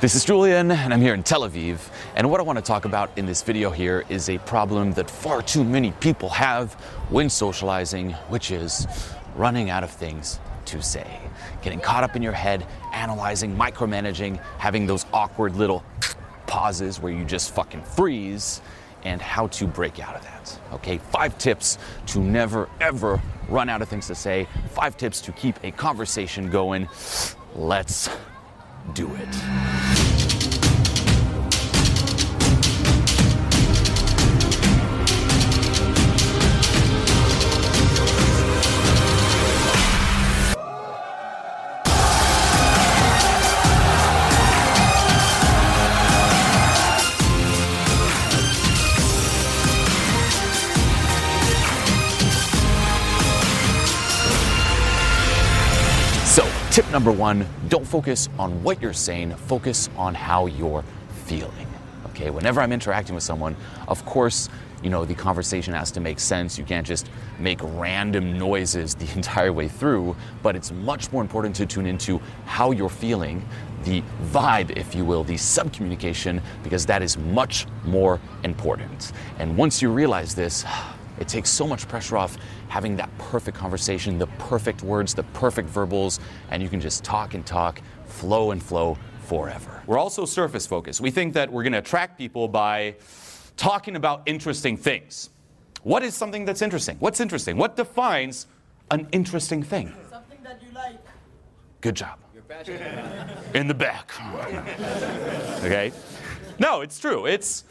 This is Julien, and I'm here in Tel Aviv. And what I want to talk about in this video here is a problem that far too many people have when socializing, which is running out of things to say. Getting caught up in your head, analyzing, micromanaging, having those awkward little pauses where you just fucking freeze, and how to break out of that. Okay, five tips to never ever run out of things to say, five tips to keep a conversation going. Let's do it. Tip number one don't focus on what you're saying, focus on how you're feeling. Okay, whenever I'm interacting with someone, of course, you know, the conversation has to make sense. You can't just make random noises the entire way through, but it's much more important to tune into how you're feeling, the vibe, if you will, the subcommunication, because that is much more important. And once you realize this, it takes so much pressure off having that perfect conversation, the perfect words, the perfect verbals, and you can just talk and talk, flow and flow forever. We're also surface focused. We think that we're going to attract people by talking about interesting things. What is something that's interesting? What's interesting? What defines an interesting thing? Something that you like. Good job. In the back. okay? No, it's true. It's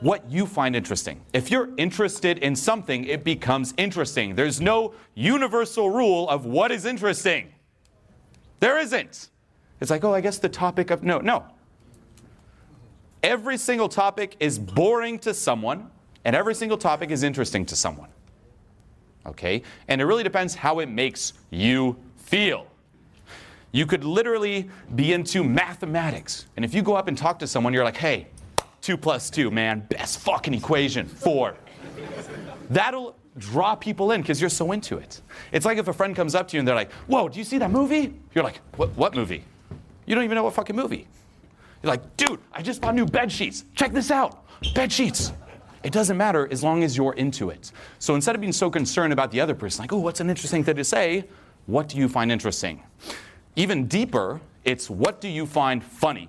what you find interesting. If you're interested in something, it becomes interesting. There's no universal rule of what is interesting. There isn't. It's like, oh, I guess the topic of. No, no. Every single topic is boring to someone, and every single topic is interesting to someone. Okay? And it really depends how it makes you feel. You could literally be into mathematics. And if you go up and talk to someone, you're like, hey, two plus two, man, best fucking equation, four. That'll draw people in because you're so into it. It's like if a friend comes up to you and they're like, whoa, do you see that movie? You're like, what, what movie? You don't even know what fucking movie. You're like, dude, I just bought new bed sheets. Check this out. Bed sheets. It doesn't matter as long as you're into it. So instead of being so concerned about the other person, like, oh, what's an interesting thing to say? What do you find interesting? Even deeper, it's what do you find funny?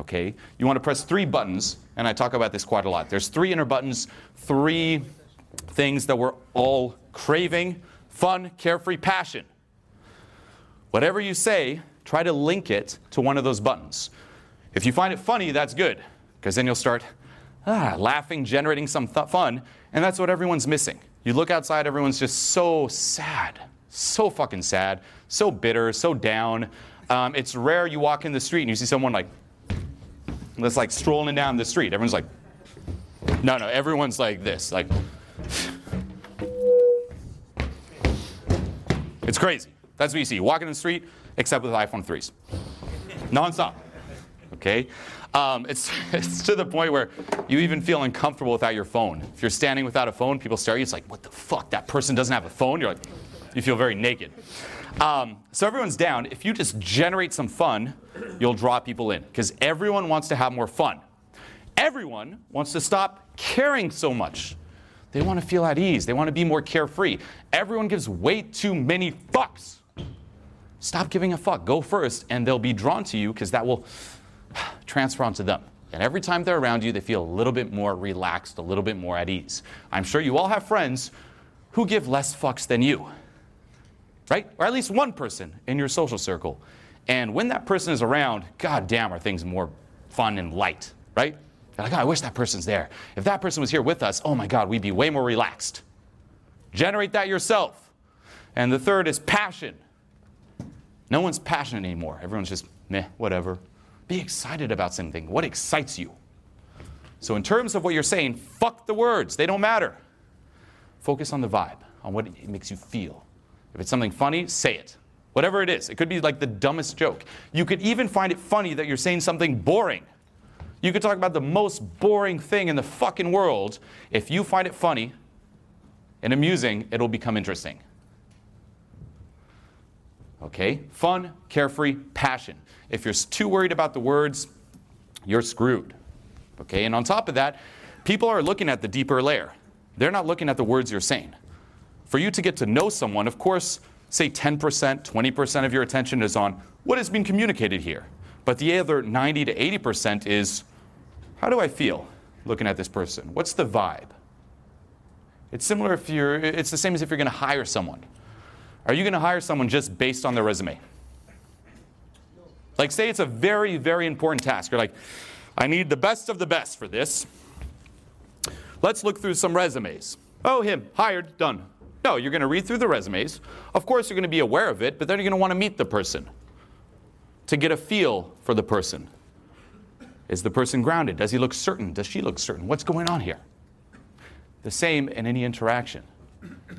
Okay? You want to press three buttons, and I talk about this quite a lot. There's three inner buttons, three things that we're all craving fun, carefree, passion. Whatever you say, try to link it to one of those buttons. If you find it funny, that's good, because then you'll start ah, laughing, generating some th- fun, and that's what everyone's missing. You look outside, everyone's just so sad, so fucking sad, so bitter, so down. Um, it's rare you walk in the street and you see someone like, that's like strolling down the street. Everyone's like, no, no, everyone's like this, like, it's crazy. That's what you see. walking in the street, except with iPhone 3s. Nonstop. Okay? Um, it's, it's to the point where you even feel uncomfortable without your phone. If you're standing without a phone, people stare at you. It's like, what the fuck? That person doesn't have a phone? You're like, you feel very naked. Um, so everyone's down. If you just generate some fun, you'll draw people in because everyone wants to have more fun. Everyone wants to stop caring so much. They want to feel at ease. They want to be more carefree. Everyone gives way too many fucks. Stop giving a fuck. Go first, and they'll be drawn to you because that will transfer onto them. And every time they're around you, they feel a little bit more relaxed, a little bit more at ease. I'm sure you all have friends who give less fucks than you, right? Or at least one person in your social circle. And when that person is around, god damn, are things more fun and light, right? Like, oh, I wish that person's there. If that person was here with us, oh my God, we'd be way more relaxed. Generate that yourself. And the third is passion. No one's passionate anymore. Everyone's just, meh, whatever. Be excited about something. What excites you? So, in terms of what you're saying, fuck the words. They don't matter. Focus on the vibe, on what it makes you feel. If it's something funny, say it. Whatever it is. It could be like the dumbest joke. You could even find it funny that you're saying something boring. You could talk about the most boring thing in the fucking world. If you find it funny and amusing, it'll become interesting. Okay? Fun, carefree, passion. If you're too worried about the words, you're screwed. Okay? And on top of that, people are looking at the deeper layer. They're not looking at the words you're saying. For you to get to know someone, of course, say 10%, 20% of your attention is on what has been communicated here. But the other 90 to 80% is how do I feel looking at this person? What's the vibe? It's similar if you're, it's the same as if you're going to hire someone. Are you going to hire someone just based on their resume? Like, say it's a very, very important task. You're like, I need the best of the best for this. Let's look through some resumes. Oh, him, hired, done. No, you're going to read through the resumes. Of course, you're going to be aware of it, but then you're going to want to meet the person to get a feel for the person. Is the person grounded? Does he look certain? Does she look certain? What's going on here? The same in any interaction.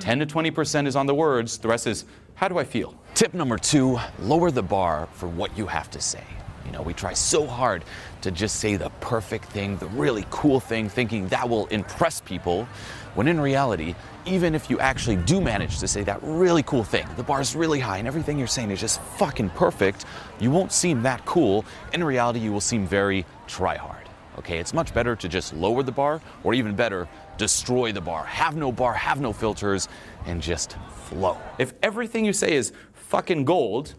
10 to 20% is on the words, the rest is how do I feel? Tip number two lower the bar for what you have to say. You know, we try so hard to just say the perfect thing, the really cool thing, thinking that will impress people, when in reality, even if you actually do manage to say that really cool thing, the bar is really high and everything you're saying is just fucking perfect, you won't seem that cool. In reality, you will seem very try hard. Okay, it's much better to just lower the bar, or even better, destroy the bar. Have no bar, have no filters, and just flow. If everything you say is fucking gold,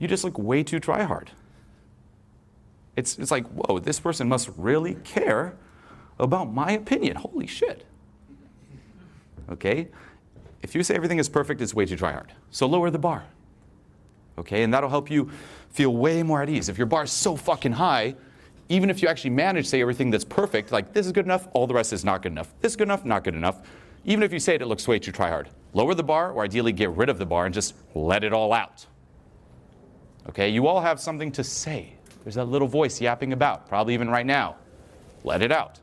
you just look way too try hard. It's, it's like, whoa, this person must really care about my opinion. Holy shit. Okay? If you say everything is perfect, it's way too try hard. So lower the bar. Okay? And that'll help you feel way more at ease. If your bar is so fucking high, even if you actually manage to say everything that's perfect, like this is good enough, all the rest is not good enough. This is good enough, not good enough. Even if you say it, it looks way too try hard. Lower the bar, or ideally get rid of the bar and just let it all out. Okay, you all have something to say. There's that little voice yapping about, probably even right now. Let it out.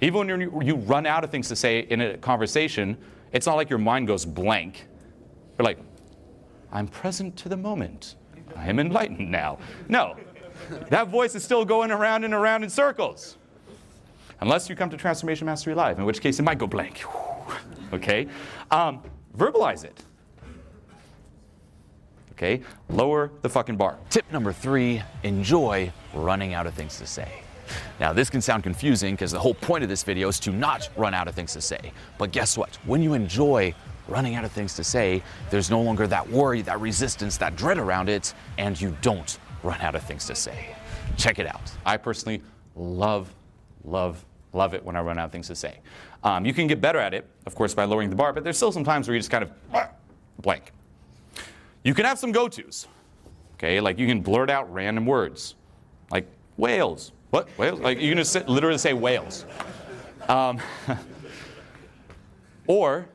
Even when you run out of things to say in a conversation, it's not like your mind goes blank. You're like, I'm present to the moment. I am enlightened now. No, that voice is still going around and around in circles. Unless you come to Transformation Mastery Live, in which case it might go blank. okay? Um, verbalize it. Okay? Lower the fucking bar. Tip number three enjoy running out of things to say. Now, this can sound confusing because the whole point of this video is to not run out of things to say. But guess what? When you enjoy running out of things to say, there's no longer that worry, that resistance, that dread around it, and you don't run out of things to say. Check it out. I personally love, love, love it when I run out of things to say. Um, you can get better at it, of course, by lowering the bar, but there's still some times where you just kind of blank. You can have some go tos, okay? Like you can blurt out random words, like whales. What? Whales? Like you can just sit, literally say whales. Um, or,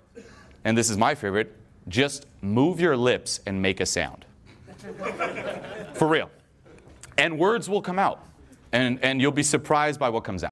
and this is my favorite, just move your lips and make a sound. For real and words will come out. And, and you'll be surprised by what comes out.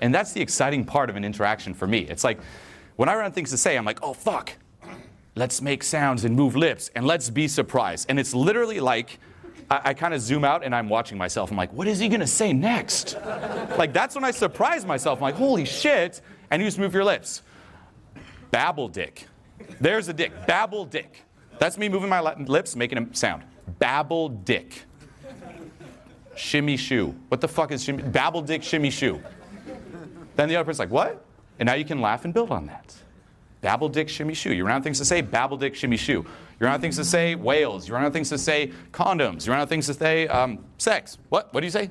And that's the exciting part of an interaction for me. It's like when I run things to say, I'm like, oh, fuck. Let's make sounds and move lips and let's be surprised. And it's literally like I, I kind of zoom out and I'm watching myself. I'm like, what is he going to say next? like, that's when I surprise myself. I'm like, holy shit. And you just move your lips. Babble dick. There's a dick. Babble dick. That's me moving my lips, making a sound. Babble dick. Shimmy shoe. What the fuck is shimmy? Babble dick, shimmy shoe. Then the other person's like, what? And now you can laugh and build on that. Babble dick, shimmy shoe. You run out of things to say, babble dick, shimmy shoe. You run out of things to say, whales. You run out of things to say, condoms. You run out of things to say, um, sex. What? What do you say?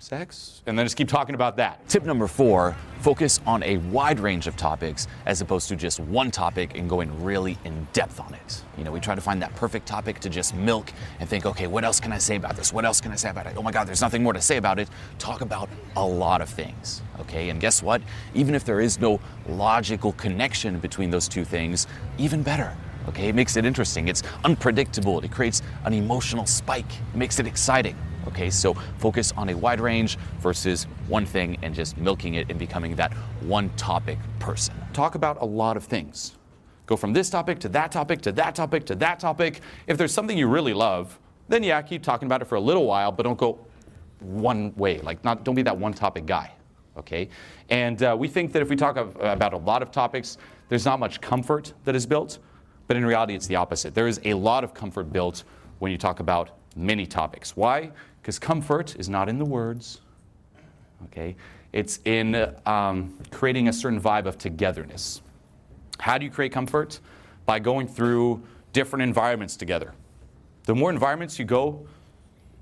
Sex? And then just keep talking about that. Tip number four focus on a wide range of topics as opposed to just one topic and going really in depth on it. You know, we try to find that perfect topic to just milk and think, okay, what else can I say about this? What else can I say about it? Oh my God, there's nothing more to say about it. Talk about a lot of things, okay? And guess what? Even if there is no logical connection between those two things, even better. Okay, it makes it interesting. It's unpredictable. It creates an emotional spike. It makes it exciting. Okay, so focus on a wide range versus one thing and just milking it and becoming that one topic person. Talk about a lot of things. Go from this topic to that topic to that topic to that topic. If there's something you really love, then yeah, keep talking about it for a little while, but don't go one way. Like, not don't be that one topic guy. Okay, and uh, we think that if we talk of, about a lot of topics, there's not much comfort that is built, but in reality, it's the opposite. There is a lot of comfort built when you talk about many topics. Why? Because comfort is not in the words, okay? It's in um, creating a certain vibe of togetherness. How do you create comfort? By going through different environments together. The more environments you go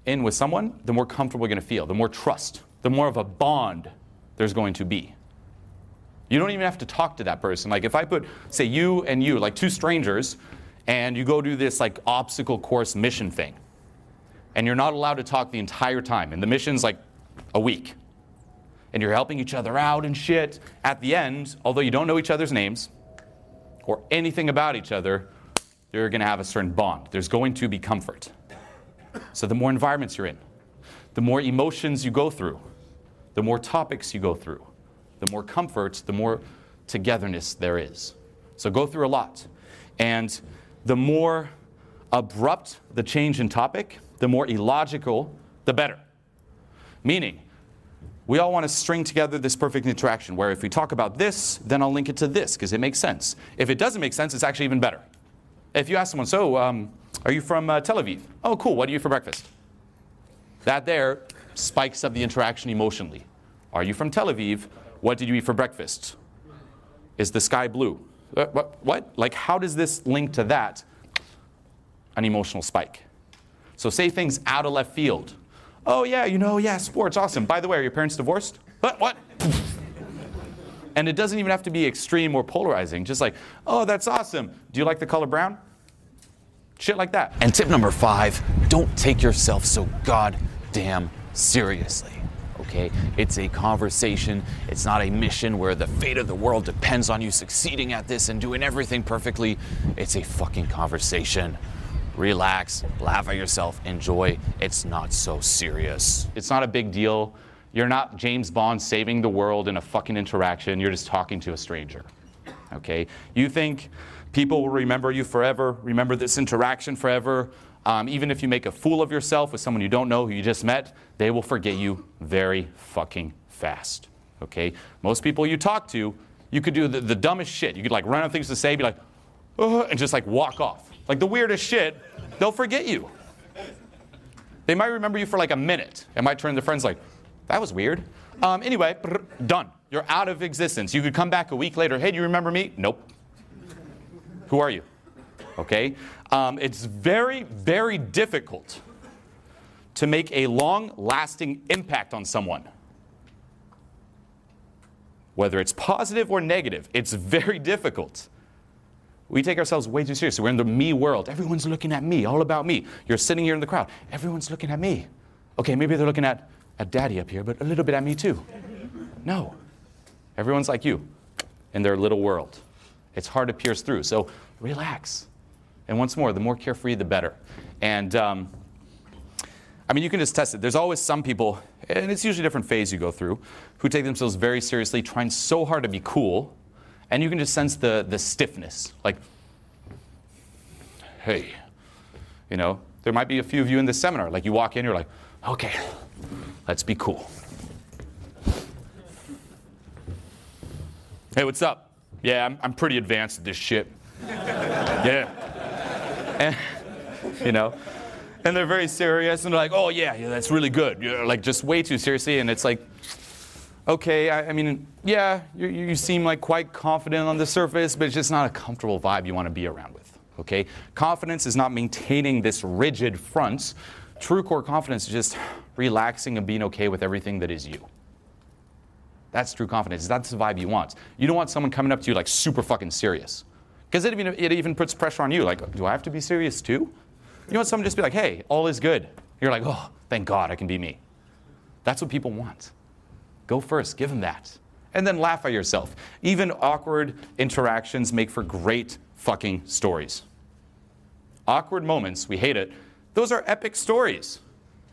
in with someone, the more comfortable you're going to feel, the more trust, the more of a bond there's going to be. You don't even have to talk to that person. Like if I put, say, you and you, like two strangers, and you go do this like obstacle course mission thing, and you're not allowed to talk the entire time, and the mission's like a week, and you're helping each other out and shit. At the end, although you don't know each other's names or anything about each other, you're going to have a certain bond. There's going to be comfort. So the more environments you're in, the more emotions you go through, the more topics you go through, the more comfort, the more togetherness there is. So go through a lot. And the more abrupt the change in topic, the more illogical, the better. Meaning, we all want to string together this perfect interaction where if we talk about this, then I'll link it to this because it makes sense. If it doesn't make sense, it's actually even better. If you ask someone, so um, are you from uh, Tel Aviv? Oh, cool. What do you eat for breakfast? That there spikes up the interaction emotionally. Are you from Tel Aviv? What did you eat for breakfast? Is the sky blue? Uh, what, what? Like, how does this link to that? An emotional spike. So, say things out of left field. Oh, yeah, you know, yeah, sports, awesome. By the way, are your parents divorced? What? What? and it doesn't even have to be extreme or polarizing. Just like, oh, that's awesome. Do you like the color brown? Shit like that. And tip number five don't take yourself so goddamn seriously. Okay? It's a conversation. It's not a mission where the fate of the world depends on you succeeding at this and doing everything perfectly. It's a fucking conversation. Relax, laugh at yourself, enjoy. It's not so serious. It's not a big deal. You're not James Bond saving the world in a fucking interaction. You're just talking to a stranger. Okay? You think people will remember you forever, remember this interaction forever. Um, even if you make a fool of yourself with someone you don't know who you just met, they will forget you very fucking fast. Okay? Most people you talk to, you could do the, the dumbest shit. You could like run out of things to say, be like, uh, and just like walk off. Like the weirdest shit, they'll forget you. They might remember you for like a minute and might turn to friends like, that was weird. Um, anyway, done. You're out of existence. You could come back a week later. Hey, do you remember me? Nope. Who are you? Okay? Um, it's very, very difficult to make a long lasting impact on someone. Whether it's positive or negative, it's very difficult. We take ourselves way too seriously. We're in the me world. Everyone's looking at me, all about me. You're sitting here in the crowd. Everyone's looking at me. Okay, maybe they're looking at, at daddy up here, but a little bit at me too. No. Everyone's like you in their little world. It's hard to pierce through. So relax. And once more, the more carefree, the better. And um, I mean, you can just test it. There's always some people, and it's usually a different phase you go through, who take themselves very seriously, trying so hard to be cool, and you can just sense the, the stiffness. Like, hey, you know, there might be a few of you in this seminar. Like, you walk in, you're like, okay, let's be cool. Hey, what's up? Yeah, I'm, I'm pretty advanced at this shit. yeah. And, you know, and they're very serious and they're like, oh, yeah, yeah, that's really good. You're like, just way too seriously. And it's like, okay, I, I mean, yeah, you, you seem like quite confident on the surface, but it's just not a comfortable vibe you want to be around with. Okay? Confidence is not maintaining this rigid front. True core confidence is just relaxing and being okay with everything that is you. That's true confidence. That's the vibe you want. You don't want someone coming up to you like super fucking serious. Because it even, it even puts pressure on you. Like, do I have to be serious too? You want someone to just be like, hey, all is good. You're like, oh, thank God I can be me. That's what people want. Go first, give them that. And then laugh at yourself. Even awkward interactions make for great fucking stories. Awkward moments, we hate it, those are epic stories.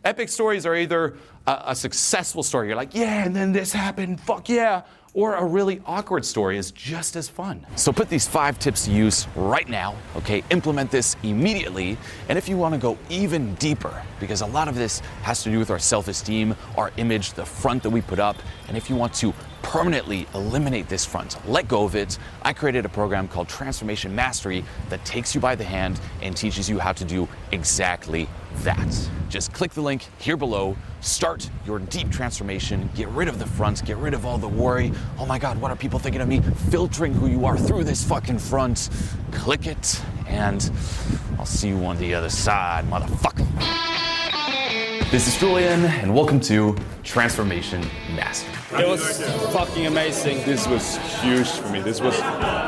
Epic stories are either a, a, successful story, you're like, yeah, and then this happened, fuck yeah, or a really awkward story is just as fun. So put these five tips to use right now, okay? Implement this immediately. And if you want to go even deeper, because a lot of this has to do with our self esteem, our image, the front that we put up, and if you want to permanently eliminate this front, let go of it, I created a program called Transformation Mastery that takes you by the hand and teaches you how to do exactly that. Just click the link here below, start your deep transformation, get rid of the front, get rid of all the worry. Oh my God, what are people thinking of me? Filtering who you are through this fucking front. Click it, and I'll see you on the other side, motherfucker. This is Julien, and welcome to Transformation Mastery. It was fucking amazing. This was huge for me. This was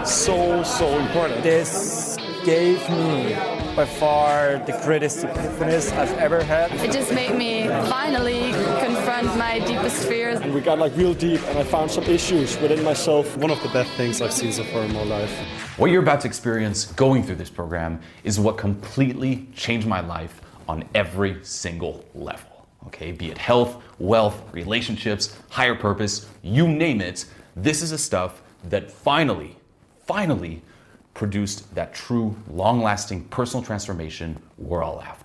so, so important. This gave me by far the greatest epiphanies I've ever had. It just made me finally confront my deepest fears. And we got like real deep, and I found some issues within myself. One of the best things I've seen so far in my life. What you're about to experience going through this program is what completely changed my life on every single level. Okay, be it health, wealth, relationships, higher purpose, you name it. This is the stuff that finally, finally produced that true, long lasting personal transformation we're all after.